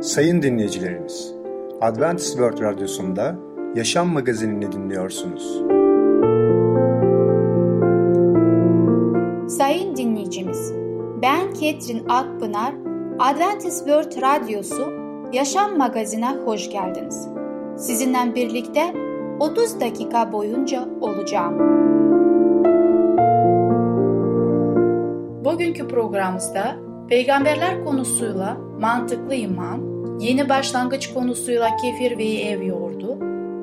Sayın dinleyicilerimiz, Adventist World Radyosu'nda Yaşam Magazinini dinliyorsunuz. Sayın dinleyicimiz, ben Ketrin Akpınar, Adventist World Radyosu Yaşam Magazinine hoş geldiniz. Sizinle birlikte 30 dakika boyunca olacağım. Bugünkü programımızda peygamberler konusuyla mantıklı iman, yeni başlangıç konusuyla kefir ve ev yoğurdu,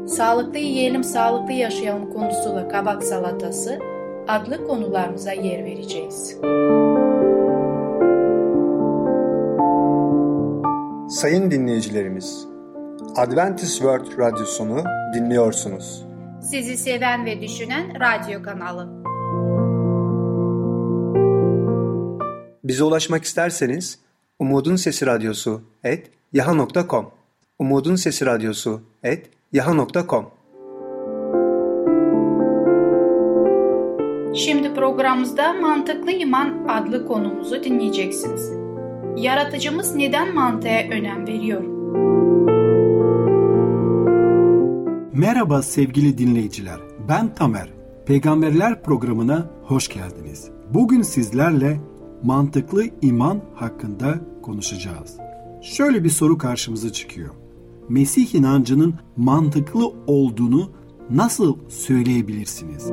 sağlıklı yiyelim sağlıklı yaşayalım konusuyla kabak salatası adlı konularımıza yer vereceğiz. Sayın dinleyicilerimiz, Adventist World Radyosunu dinliyorsunuz. Sizi seven ve düşünen radyo kanalı. Bize ulaşmak isterseniz Umutun Sesi Radyosu et yaha.com Umutun Sesi Radyosu et yaha.com Şimdi programımızda Mantıklı İman adlı konumuzu dinleyeceksiniz. Yaratıcımız neden mantığa önem veriyor? Merhaba sevgili dinleyiciler. Ben Tamer. Peygamberler programına hoş geldiniz. Bugün sizlerle mantıklı iman hakkında konuşacağız. Şöyle bir soru karşımıza çıkıyor. Mesih inancının mantıklı olduğunu nasıl söyleyebilirsiniz?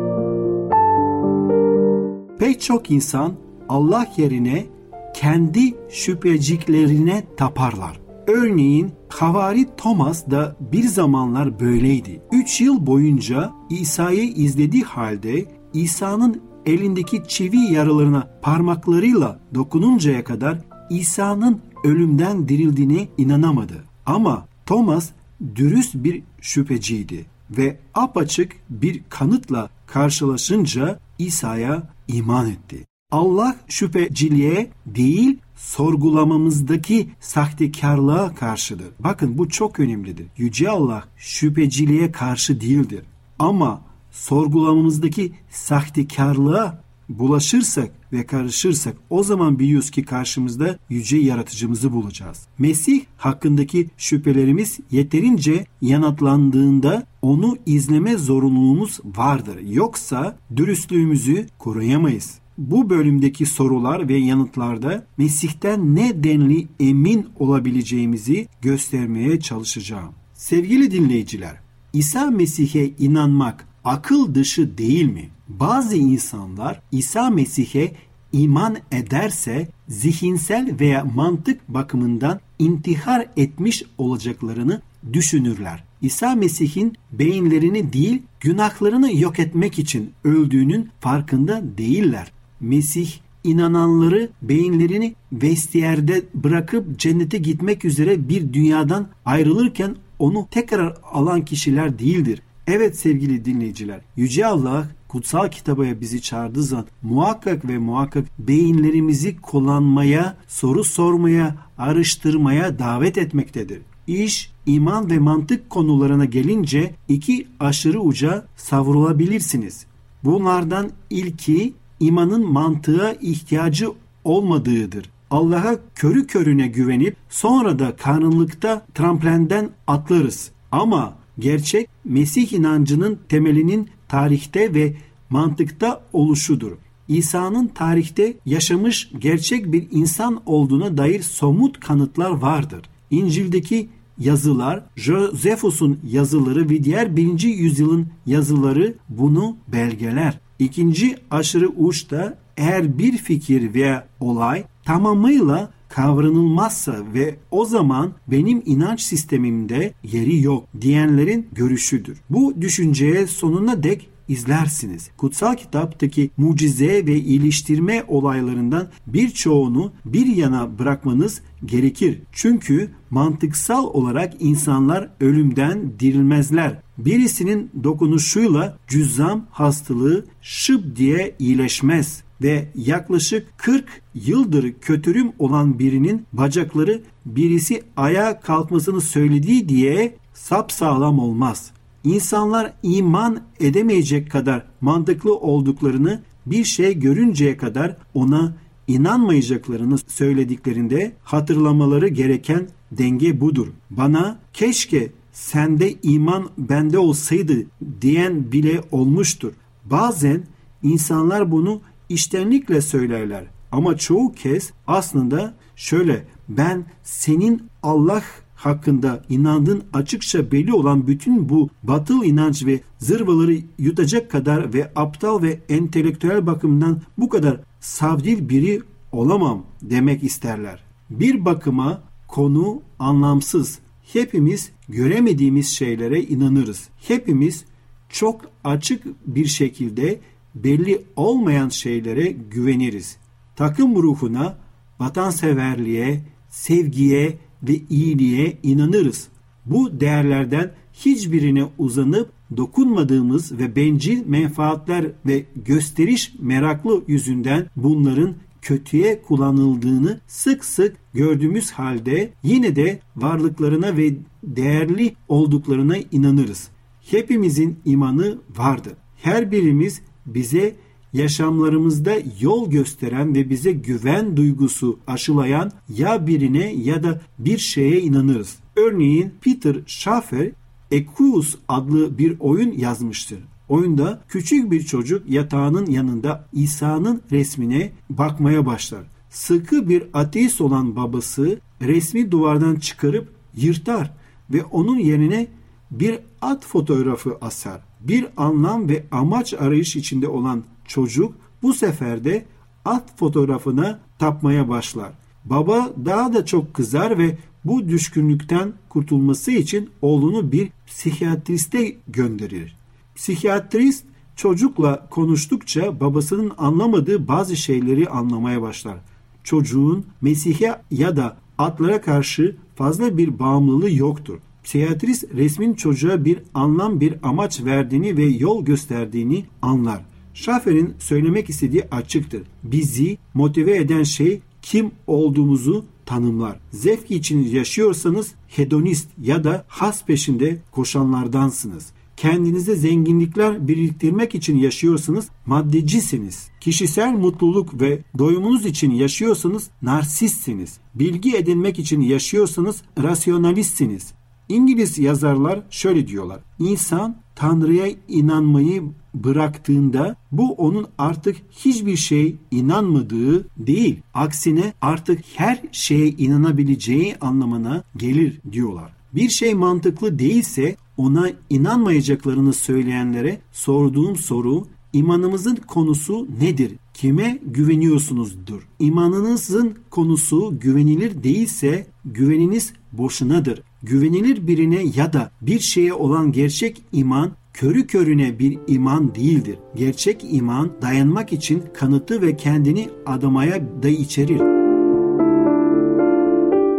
Pek çok insan Allah yerine kendi şüpheciklerine taparlar. Örneğin Havari Thomas da bir zamanlar böyleydi. Üç yıl boyunca İsa'yı izlediği halde İsa'nın elindeki çivi yaralarına parmaklarıyla dokununcaya kadar İsa'nın ölümden dirildiğine inanamadı. Ama Thomas dürüst bir şüpheciydi ve apaçık bir kanıtla karşılaşınca İsa'ya iman etti. Allah şüpheciliğe değil sorgulamamızdaki sahtekarlığa karşıdır. Bakın bu çok önemlidir. Yüce Allah şüpheciliğe karşı değildir. Ama sorgulamamızdaki sahtekarlığa bulaşırsak ve karışırsak o zaman biliyoruz ki karşımızda yüce yaratıcımızı bulacağız. Mesih hakkındaki şüphelerimiz yeterince yanıtlandığında onu izleme zorunluluğumuz vardır. Yoksa dürüstlüğümüzü koruyamayız. Bu bölümdeki sorular ve yanıtlarda Mesih'ten ne denli emin olabileceğimizi göstermeye çalışacağım. Sevgili dinleyiciler, İsa Mesih'e inanmak akıl dışı değil mi? Bazı insanlar İsa Mesih'e iman ederse zihinsel veya mantık bakımından intihar etmiş olacaklarını düşünürler. İsa Mesih'in beyinlerini değil günahlarını yok etmek için öldüğünün farkında değiller. Mesih inananları beyinlerini vestiyerde bırakıp cennete gitmek üzere bir dünyadan ayrılırken onu tekrar alan kişiler değildir. Evet sevgili dinleyiciler, Yüce Allah kutsal kitabaya bizi çağırdığı zaman muhakkak ve muhakkak beyinlerimizi kullanmaya, soru sormaya, araştırmaya davet etmektedir. İş, iman ve mantık konularına gelince iki aşırı uca savrulabilirsiniz. Bunlardan ilki imanın mantığa ihtiyacı olmadığıdır. Allah'a körü körüne güvenip sonra da karanlıkta tramplenden atlarız. Ama gerçek Mesih inancının temelinin tarihte ve mantıkta oluşudur. İsa'nın tarihte yaşamış gerçek bir insan olduğuna dair somut kanıtlar vardır. İncil'deki yazılar, Josephus'un yazıları ve diğer birinci yüzyılın yazıları bunu belgeler. İkinci aşırı uçta eğer bir fikir veya olay tamamıyla kavranılmazsa ve o zaman benim inanç sistemimde yeri yok diyenlerin görüşüdür. Bu düşünceye sonuna dek izlersiniz. Kutsal kitaptaki mucize ve iliştirme olaylarından birçoğunu bir yana bırakmanız gerekir. Çünkü mantıksal olarak insanlar ölümden dirilmezler. Birisinin dokunuşuyla cüzzam hastalığı şıp diye iyileşmez ve yaklaşık 40 yıldır kötürüm olan birinin bacakları birisi ayağa kalkmasını söylediği diye sapsağlam olmaz. İnsanlar iman edemeyecek kadar mantıklı olduklarını bir şey görünceye kadar ona inanmayacaklarını söylediklerinde hatırlamaları gereken denge budur. Bana keşke sende iman bende olsaydı diyen bile olmuştur. Bazen insanlar bunu iştenlikle söylerler ama çoğu kez aslında şöyle ben senin Allah hakkında inandığın açıkça belli olan bütün bu batıl inanç ve zırvaları yutacak kadar ve aptal ve entelektüel bakımdan bu kadar savdil biri olamam demek isterler. Bir bakıma konu anlamsız. Hepimiz göremediğimiz şeylere inanırız. Hepimiz çok açık bir şekilde belli olmayan şeylere güveniriz. Takım ruhuna, vatanseverliğe, sevgiye ve iyiliğe inanırız. Bu değerlerden hiçbirine uzanıp dokunmadığımız ve bencil menfaatler ve gösteriş meraklı yüzünden bunların kötüye kullanıldığını sık sık gördüğümüz halde yine de varlıklarına ve değerli olduklarına inanırız. Hepimizin imanı vardı. Her birimiz bize yaşamlarımızda yol gösteren ve bize güven duygusu aşılayan ya birine ya da bir şeye inanırız. Örneğin Peter Schaffer Equus adlı bir oyun yazmıştır. Oyunda küçük bir çocuk yatağının yanında İsa'nın resmine bakmaya başlar. Sıkı bir ateist olan babası resmi duvardan çıkarıp yırtar ve onun yerine bir at fotoğrafı asar. Bir anlam ve amaç arayış içinde olan çocuk bu sefer de at fotoğrafına tapmaya başlar. Baba daha da çok kızar ve bu düşkünlükten kurtulması için oğlunu bir psikiyatriste gönderir. Psikiyatrist çocukla konuştukça babasının anlamadığı bazı şeyleri anlamaya başlar. Çocuğun Mesih'e ya da atlara karşı fazla bir bağımlılığı yoktur. Psikiyatrist resmin çocuğa bir anlam bir amaç verdiğini ve yol gösterdiğini anlar. Schaffer'in söylemek istediği açıktır. Bizi motive eden şey kim olduğumuzu tanımlar. Zevk için yaşıyorsanız hedonist ya da has peşinde koşanlardansınız. Kendinize zenginlikler biriktirmek için yaşıyorsanız maddecisiniz. Kişisel mutluluk ve doyumunuz için yaşıyorsanız narsistsiniz. Bilgi edinmek için yaşıyorsanız rasyonalistsiniz. İngiliz yazarlar şöyle diyorlar. İnsan Tanrı'ya inanmayı bıraktığında bu onun artık hiçbir şey inanmadığı değil. Aksine artık her şeye inanabileceği anlamına gelir diyorlar. Bir şey mantıklı değilse ona inanmayacaklarını söyleyenlere sorduğum soru imanımızın konusu nedir? Kime güveniyorsunuzdur? İmanınızın konusu güvenilir değilse güveniniz boşunadır. Güvenilir birine ya da bir şeye olan gerçek iman körü körüne bir iman değildir. Gerçek iman dayanmak için kanıtı ve kendini adamaya da içerir.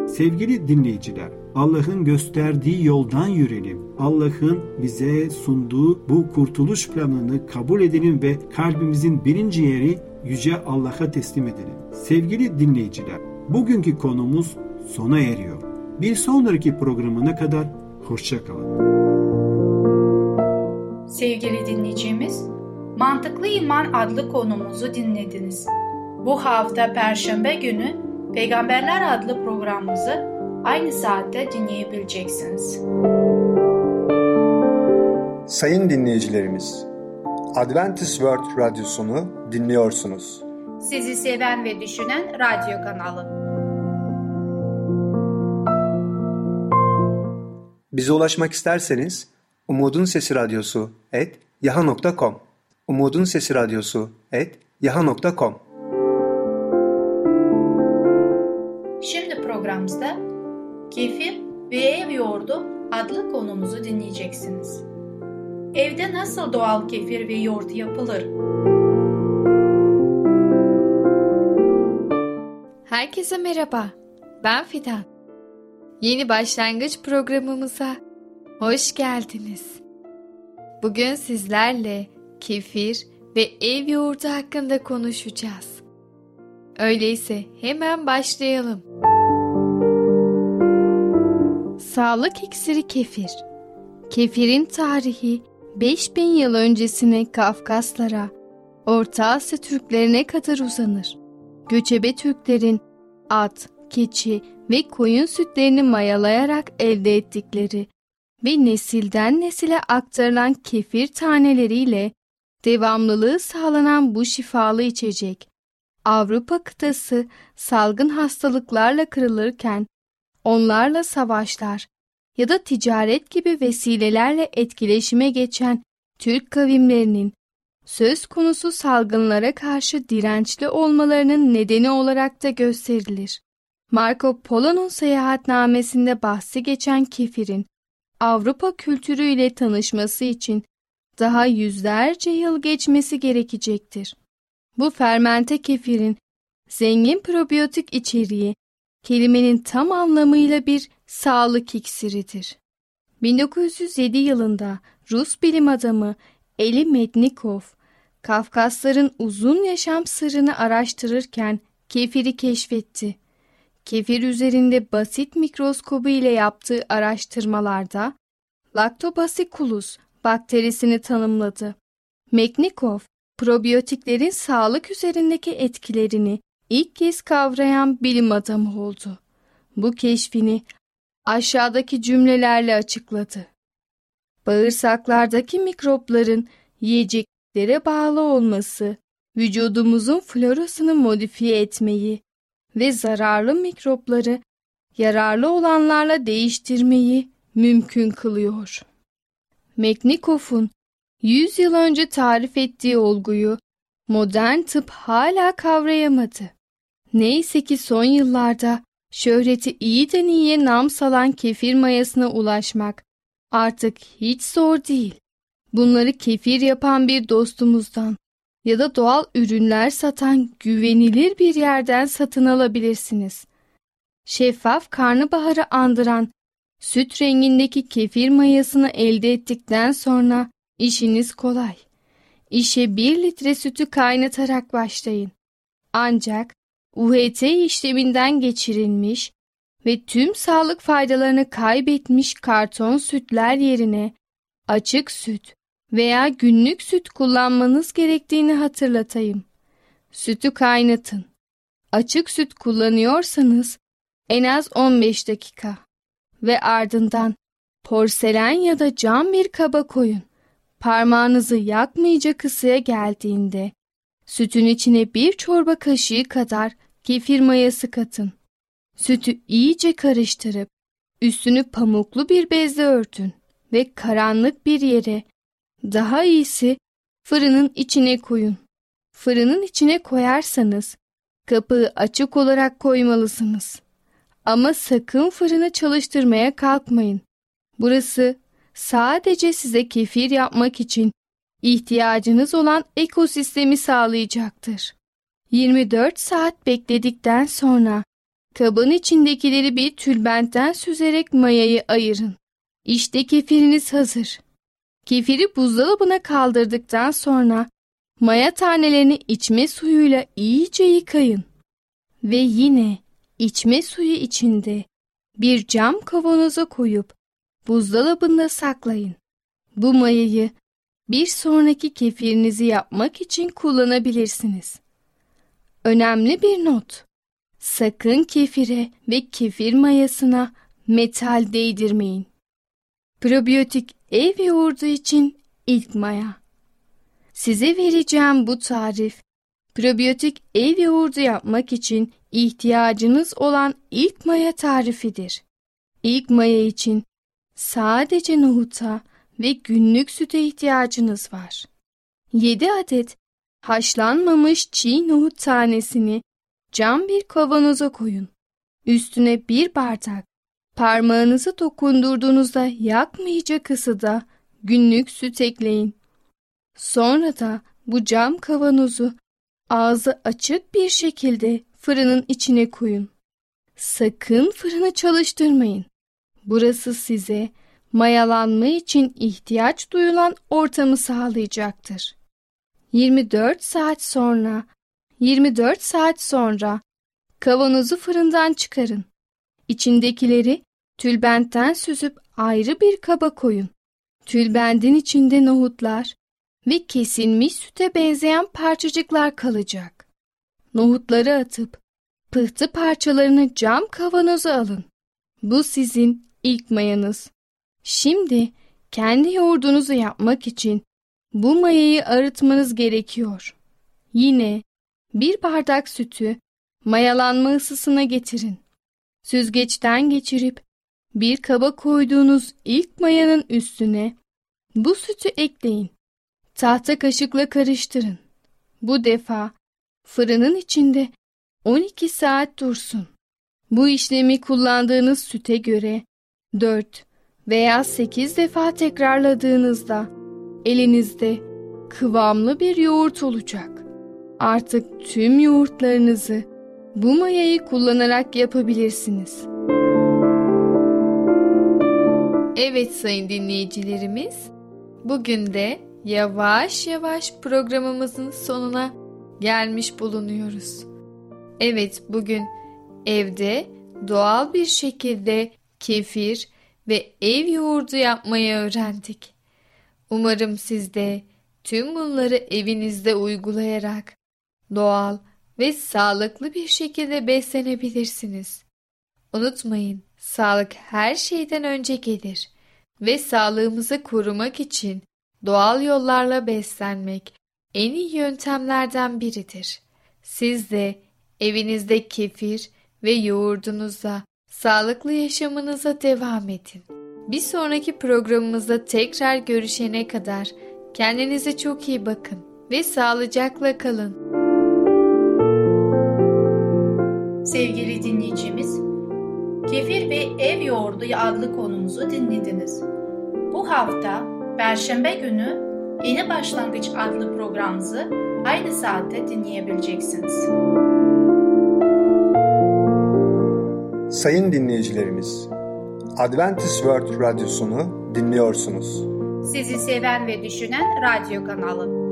Sevgili dinleyiciler, Allah'ın gösterdiği yoldan yürüyelim. Allah'ın bize sunduğu bu kurtuluş planını kabul edelim ve kalbimizin birinci yeri Yüce Allah'a teslim edelim. Sevgili dinleyiciler, bugünkü konumuz sona eriyor. Bir sonraki programına kadar hoşçakalın. Sevgili dinleyicimiz, Mantıklı İman adlı konumuzu dinlediniz. Bu hafta Perşembe günü Peygamberler adlı programımızı aynı saatte dinleyebileceksiniz. Sayın dinleyicilerimiz, Adventist World Radyosunu dinliyorsunuz. Sizi seven ve düşünen radyo kanalı. Bize ulaşmak isterseniz Umutun Sesi Radyosu et yaha.com Umutun Sesi Radyosu et yaha.com Şimdi programımızda Kefir ve Ev Yoğurdu adlı konumuzu dinleyeceksiniz. Evde nasıl doğal kefir ve yoğurt yapılır? Herkese merhaba. Ben Fidan. Yeni başlangıç programımıza hoş geldiniz. Bugün sizlerle kefir ve ev yoğurdu hakkında konuşacağız. Öyleyse hemen başlayalım. Sağlık iksiri kefir. Kefirin tarihi 5000 yıl öncesine Kafkaslara, Orta Asya Türklerine kadar uzanır. göçebe Türklerin at, keçi ve koyun sütlerini mayalayarak elde ettikleri ve nesilden nesile aktarılan kefir taneleriyle devamlılığı sağlanan bu şifalı içecek, Avrupa kıtası salgın hastalıklarla kırılırken onlarla savaşlar ya da ticaret gibi vesilelerle etkileşime geçen Türk kavimlerinin söz konusu salgınlara karşı dirençli olmalarının nedeni olarak da gösterilir. Marco Polo'nun seyahatnamesinde bahsi geçen kefirin Avrupa kültürüyle tanışması için daha yüzlerce yıl geçmesi gerekecektir. Bu fermente kefirin zengin probiyotik içeriği kelimenin tam anlamıyla bir sağlık iksiridir. 1907 yılında Rus bilim adamı Eli Mednikov, Kafkasların uzun yaşam sırrını araştırırken kefiri keşfetti. Kefir üzerinde basit mikroskobu ile yaptığı araştırmalarda Lactobacillus bakterisini tanımladı. Meknikov, probiyotiklerin sağlık üzerindeki etkilerini ilk kez kavrayan bilim adamı oldu. Bu keşfini aşağıdaki cümlelerle açıkladı. Bağırsaklardaki mikropların yiyeceklere bağlı olması, vücudumuzun florasını modifiye etmeyi ve zararlı mikropları yararlı olanlarla değiştirmeyi mümkün kılıyor. Meknikov'un 100 yıl önce tarif ettiği olguyu modern tıp hala kavrayamadı. Neyse ki son yıllarda şöhreti iyiden iyiye nam salan kefir mayasına ulaşmak artık hiç zor değil. Bunları kefir yapan bir dostumuzdan ya da doğal ürünler satan güvenilir bir yerden satın alabilirsiniz. Şeffaf karnabaharı andıran süt rengindeki kefir mayasını elde ettikten sonra işiniz kolay. İşe bir litre sütü kaynatarak başlayın. Ancak UHT işleminden geçirilmiş ve tüm sağlık faydalarını kaybetmiş karton sütler yerine açık süt veya günlük süt kullanmanız gerektiğini hatırlatayım. Sütü kaynatın. Açık süt kullanıyorsanız en az 15 dakika ve ardından porselen ya da cam bir kaba koyun. Parmağınızı yakmayacak ısıya geldiğinde sütün içine bir çorba kaşığı kadar kefir mayası katın. Sütü iyice karıştırıp üstünü pamuklu bir bezle örtün ve karanlık bir yere daha iyisi fırının içine koyun. Fırının içine koyarsanız kapağı açık olarak koymalısınız. Ama sakın fırını çalıştırmaya kalkmayın. Burası sadece size kefir yapmak için ihtiyacınız olan ekosistemi sağlayacaktır. 24 saat bekledikten sonra kabın içindekileri bir tülbentten süzerek mayayı ayırın. İşte kefiriniz hazır. Kefiri buzdolabına kaldırdıktan sonra maya tanelerini içme suyuyla iyice yıkayın. Ve yine içme suyu içinde bir cam kavanoza koyup buzdolabında saklayın. Bu mayayı bir sonraki kefirinizi yapmak için kullanabilirsiniz. Önemli bir not. Sakın kefire ve kefir mayasına metal değdirmeyin. Probiyotik ev yoğurdu için ilk maya. Size vereceğim bu tarif, probiyotik ev yoğurdu yapmak için ihtiyacınız olan ilk maya tarifidir. İlk maya için sadece nohuta ve günlük süte ihtiyacınız var. 7 adet haşlanmamış çiğ nohut tanesini cam bir kavanoza koyun. Üstüne bir bardak parmağınızı dokundurduğunuzda yakmayacak ısıda günlük süt ekleyin. Sonra da bu cam kavanozu ağzı açık bir şekilde fırının içine koyun. Sakın fırını çalıştırmayın. Burası size mayalanma için ihtiyaç duyulan ortamı sağlayacaktır. 24 saat sonra 24 saat sonra kavanozu fırından çıkarın. İçindekileri tülbentten süzüp ayrı bir kaba koyun. Tülbendin içinde nohutlar ve kesilmiş süte benzeyen parçacıklar kalacak. nohutları atıp pıhtı parçalarını cam kavanoza alın. Bu sizin ilk mayanız. Şimdi kendi yoğurdunuzu yapmak için bu mayayı arıtmanız gerekiyor. Yine bir bardak sütü mayalanma ısısına getirin. Süzgeçten geçirip bir kaba koyduğunuz ilk mayanın üstüne bu sütü ekleyin. Tahta kaşıkla karıştırın. Bu defa fırının içinde 12 saat dursun. Bu işlemi kullandığınız süte göre 4 veya 8 defa tekrarladığınızda elinizde kıvamlı bir yoğurt olacak. Artık tüm yoğurtlarınızı bu mayayı kullanarak yapabilirsiniz. Evet sayın dinleyicilerimiz, bugün de yavaş yavaş programımızın sonuna gelmiş bulunuyoruz. Evet bugün evde doğal bir şekilde kefir ve ev yoğurdu yapmayı öğrendik. Umarım siz de tüm bunları evinizde uygulayarak doğal ve sağlıklı bir şekilde beslenebilirsiniz. Unutmayın, sağlık her şeyden önce gelir ve sağlığımızı korumak için doğal yollarla beslenmek en iyi yöntemlerden biridir. Siz de evinizde kefir ve yoğurdunuzla sağlıklı yaşamınıza devam edin. Bir sonraki programımızda tekrar görüşene kadar kendinize çok iyi bakın ve sağlıcakla kalın. Sevgili dinleyicimiz, Kefir ve Ev Yoğurdu adlı konumuzu dinlediniz. Bu hafta Perşembe günü Yeni Başlangıç adlı programımızı aynı saatte dinleyebileceksiniz. Sayın dinleyicilerimiz, Adventist World Radyosunu dinliyorsunuz. Sizi seven ve düşünen radyo kanalı.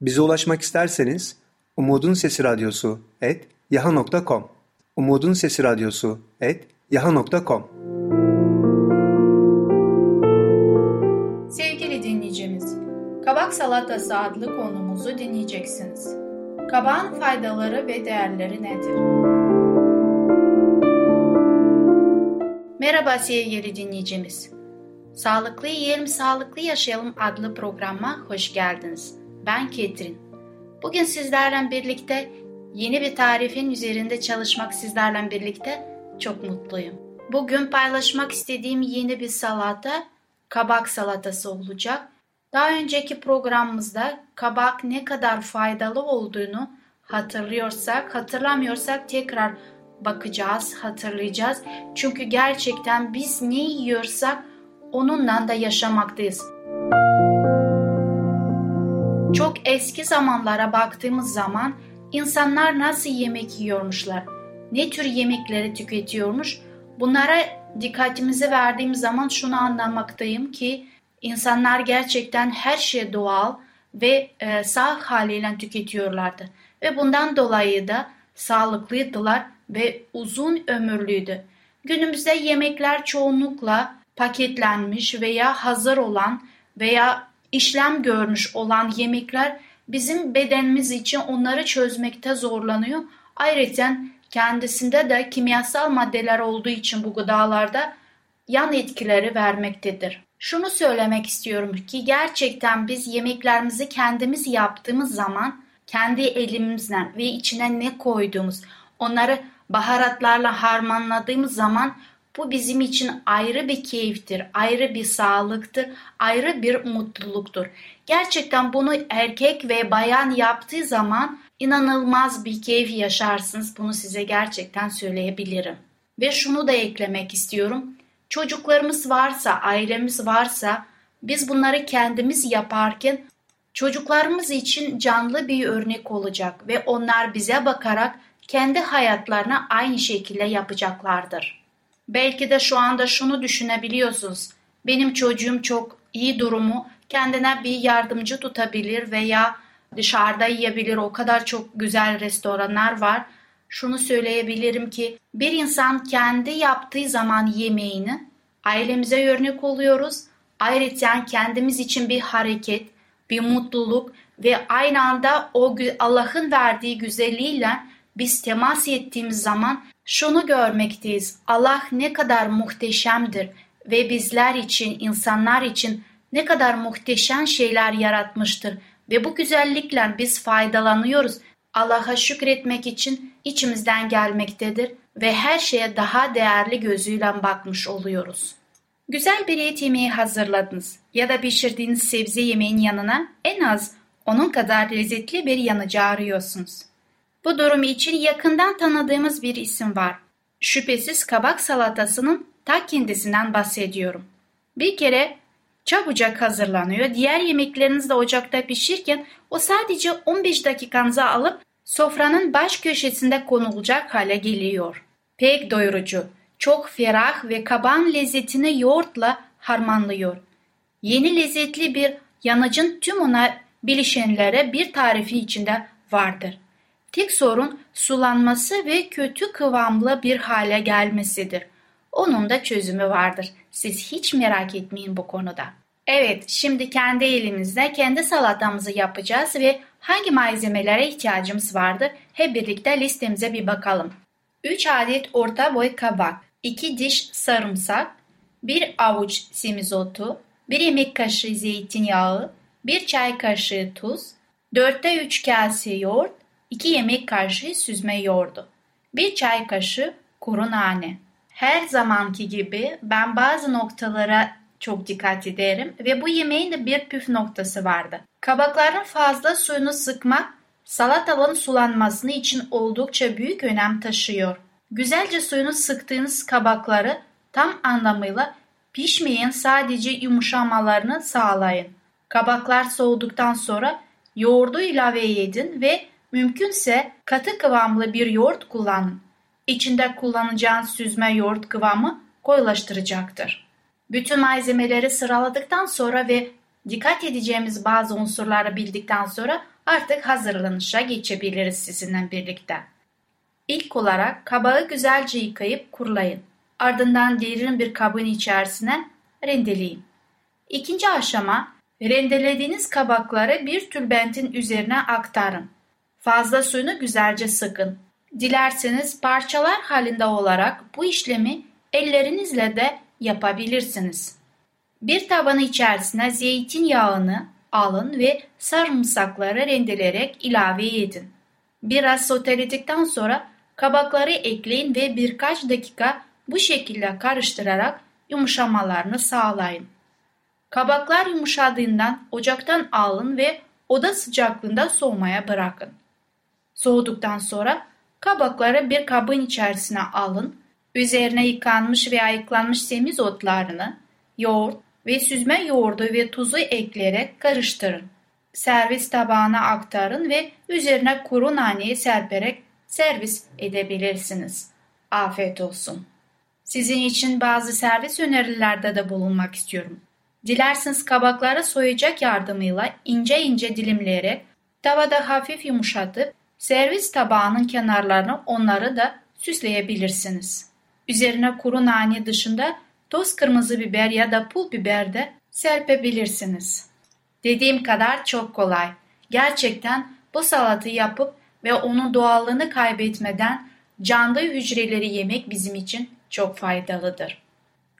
Bize ulaşmak isterseniz Umutun Sesi Radyosu et yaha.com Umutun Sesi Radyosu et yaha.com Sevgili dinleyicimiz, kabak salatası adlı konumuzu dinleyeceksiniz. Kabağın faydaları ve değerleri nedir? Merhaba sevgili dinleyicimiz. Sağlıklı Yiyelim Sağlıklı Yaşayalım adlı programa hoş geldiniz. Ben Ketrin. Bugün sizlerle birlikte yeni bir tarifin üzerinde çalışmak sizlerle birlikte çok mutluyum. Bugün paylaşmak istediğim yeni bir salata kabak salatası olacak. Daha önceki programımızda kabak ne kadar faydalı olduğunu hatırlıyorsak, hatırlamıyorsak tekrar bakacağız, hatırlayacağız. Çünkü gerçekten biz ne yiyorsak onunla da yaşamaktayız. Çok eski zamanlara baktığımız zaman insanlar nasıl yemek yiyormuşlar, ne tür yemekleri tüketiyormuş bunlara dikkatimizi verdiğim zaman şunu anlamaktayım ki insanlar gerçekten her şey doğal ve e, sağ haliyle tüketiyorlardı. Ve bundan dolayı da sağlıklıydılar ve uzun ömürlüydü. Günümüzde yemekler çoğunlukla paketlenmiş veya hazır olan veya işlem görmüş olan yemekler bizim bedenimiz için onları çözmekte zorlanıyor. Ayrıca kendisinde de kimyasal maddeler olduğu için bu gıdalarda yan etkileri vermektedir. Şunu söylemek istiyorum ki gerçekten biz yemeklerimizi kendimiz yaptığımız zaman kendi elimizle ve içine ne koyduğumuz onları baharatlarla harmanladığımız zaman bu bizim için ayrı bir keyiftir, ayrı bir sağlıktır, ayrı bir mutluluktur. Gerçekten bunu erkek ve bayan yaptığı zaman inanılmaz bir keyif yaşarsınız. Bunu size gerçekten söyleyebilirim. Ve şunu da eklemek istiyorum. Çocuklarımız varsa, ailemiz varsa biz bunları kendimiz yaparken çocuklarımız için canlı bir örnek olacak ve onlar bize bakarak kendi hayatlarına aynı şekilde yapacaklardır. Belki de şu anda şunu düşünebiliyorsunuz. Benim çocuğum çok iyi durumu kendine bir yardımcı tutabilir veya dışarıda yiyebilir. O kadar çok güzel restoranlar var. Şunu söyleyebilirim ki bir insan kendi yaptığı zaman yemeğini ailemize örnek oluyoruz. Ayrıca kendimiz için bir hareket, bir mutluluk ve aynı anda o Allah'ın verdiği güzelliğiyle biz temas ettiğimiz zaman şunu görmekteyiz. Allah ne kadar muhteşemdir ve bizler için, insanlar için ne kadar muhteşem şeyler yaratmıştır ve bu güzellikle biz faydalanıyoruz. Allah'a şükretmek için içimizden gelmektedir ve her şeye daha değerli gözüyle bakmış oluyoruz. Güzel bir et yemeği hazırladınız ya da pişirdiğiniz sebze yemeğin yanına en az onun kadar lezzetli bir yanıcı arıyorsunuz. Bu durum için yakından tanıdığımız bir isim var. Şüphesiz kabak salatasının ta kendisinden bahsediyorum. Bir kere çabucak hazırlanıyor. Diğer yemekleriniz de ocakta pişirken o sadece 15 dakikanızı alıp sofranın baş köşesinde konulacak hale geliyor. Pek doyurucu, çok ferah ve kaban lezzetini yoğurtla harmanlıyor. Yeni lezzetli bir yanıcın tüm ona bilişenlere bir tarifi içinde vardır. Tek sorun sulanması ve kötü kıvamlı bir hale gelmesidir. Onun da çözümü vardır. Siz hiç merak etmeyin bu konuda. Evet, şimdi kendi elimizde kendi salatamızı yapacağız ve hangi malzemelere ihtiyacımız vardır hep birlikte listemize bir bakalım. 3 adet orta boy kabak, 2 diş sarımsak, 1 avuç semizotu, 1 yemek kaşığı zeytinyağı, 1 çay kaşığı tuz, 4'te 3 kase yoğurt, 2 yemek kaşığı süzme yoğurdu, 1 çay kaşığı kuru nane. Her zamanki gibi ben bazı noktalara çok dikkat ederim ve bu yemeğin de bir püf noktası vardı. Kabakların fazla suyunu sıkmak salatalığın sulanmasını için oldukça büyük önem taşıyor. Güzelce suyunu sıktığınız kabakları tam anlamıyla pişmeyen sadece yumuşamalarını sağlayın. Kabaklar soğuduktan sonra yoğurdu ilave edin ve mümkünse katı kıvamlı bir yoğurt kullanın. İçinde kullanacağınız süzme yoğurt kıvamı koyulaştıracaktır. Bütün malzemeleri sıraladıktan sonra ve dikkat edeceğimiz bazı unsurları bildikten sonra artık hazırlanışa geçebiliriz sizinle birlikte. İlk olarak kabağı güzelce yıkayıp kurulayın. Ardından derin bir kabın içerisine rendeleyin. İkinci aşama rendelediğiniz kabakları bir tülbentin üzerine aktarın. Fazla suyunu güzelce sıkın. Dilerseniz parçalar halinde olarak bu işlemi ellerinizle de yapabilirsiniz. Bir tabanı içerisine zeytinyağını alın ve sarımsakları rendeleyerek ilave edin. Biraz soteledikten sonra kabakları ekleyin ve birkaç dakika bu şekilde karıştırarak yumuşamalarını sağlayın. Kabaklar yumuşadığından ocaktan alın ve oda sıcaklığında soğumaya bırakın. Soğuduktan sonra kabakları bir kabın içerisine alın, üzerine yıkanmış ve ayıklanmış semiz otlarını, yoğurt ve süzme yoğurdu ve tuzu ekleyerek karıştırın. Servis tabağına aktarın ve üzerine kuru naneyi serperek servis edebilirsiniz. Afiyet olsun. Sizin için bazı servis önerilerde de bulunmak istiyorum. Dilerseniz kabakları soyacak yardımıyla ince ince dilimleyerek tavada hafif yumuşatıp servis tabağının kenarlarını onları da süsleyebilirsiniz. Üzerine kuru nane dışında toz kırmızı biber ya da pul biber de serpebilirsiniz. Dediğim kadar çok kolay. Gerçekten bu salatı yapıp ve onun doğallığını kaybetmeden canlı hücreleri yemek bizim için çok faydalıdır.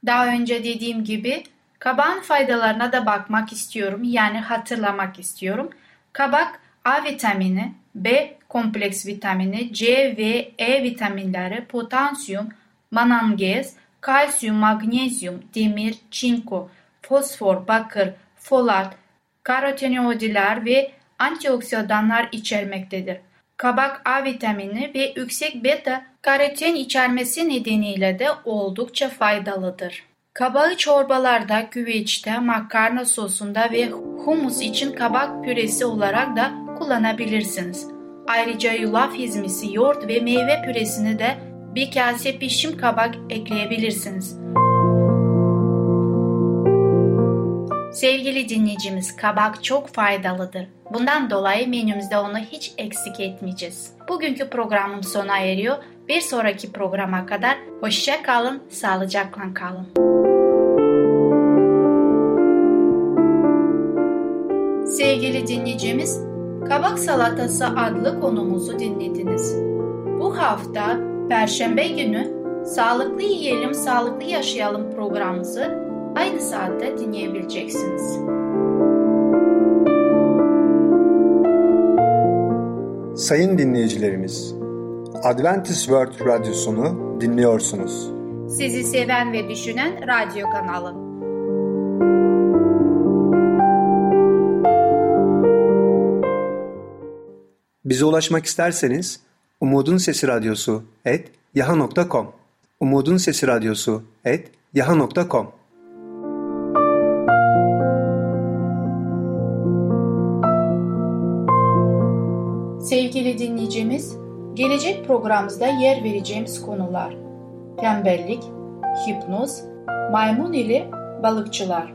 Daha önce dediğim gibi kabağın faydalarına da bakmak istiyorum yani hatırlamak istiyorum. Kabak A vitamini, B kompleks vitamini, C ve E vitaminleri, potasyum, manganez, kalsiyum, magnezyum, demir, çinko, fosfor, bakır, folat, karotenoidler ve antioksidanlar içermektedir. Kabak A vitamini ve yüksek beta karoten içermesi nedeniyle de oldukça faydalıdır. Kabağı çorbalarda, güveçte, makarna sosunda ve humus için kabak püresi olarak da kullanabilirsiniz. Ayrıca yulaf hizmisi, yoğurt ve meyve püresini de bir kase pişim kabak ekleyebilirsiniz. Sevgili dinleyicimiz kabak çok faydalıdır. Bundan dolayı menümüzde onu hiç eksik etmeyeceğiz. Bugünkü programım sona eriyor. Bir sonraki programa kadar hoşça kalın, sağlıcakla kalın. Sevgili dinleyicimiz, Kabak Salatası adlı konumuzu dinlediniz. Bu hafta Perşembe günü Sağlıklı Yiyelim, Sağlıklı Yaşayalım programımızı aynı saatte dinleyebileceksiniz. Sayın dinleyicilerimiz, Adventist World Radyosunu dinliyorsunuz. Sizi seven ve düşünen radyo kanalı. Bize ulaşmak isterseniz Umutun Sesi Radyosu et yaha.com Umutun Sesi Radyosu et yaha.com Sevgili dinleyicimiz, gelecek programımızda yer vereceğimiz konular tembellik, hipnoz, maymun ile balıkçılar.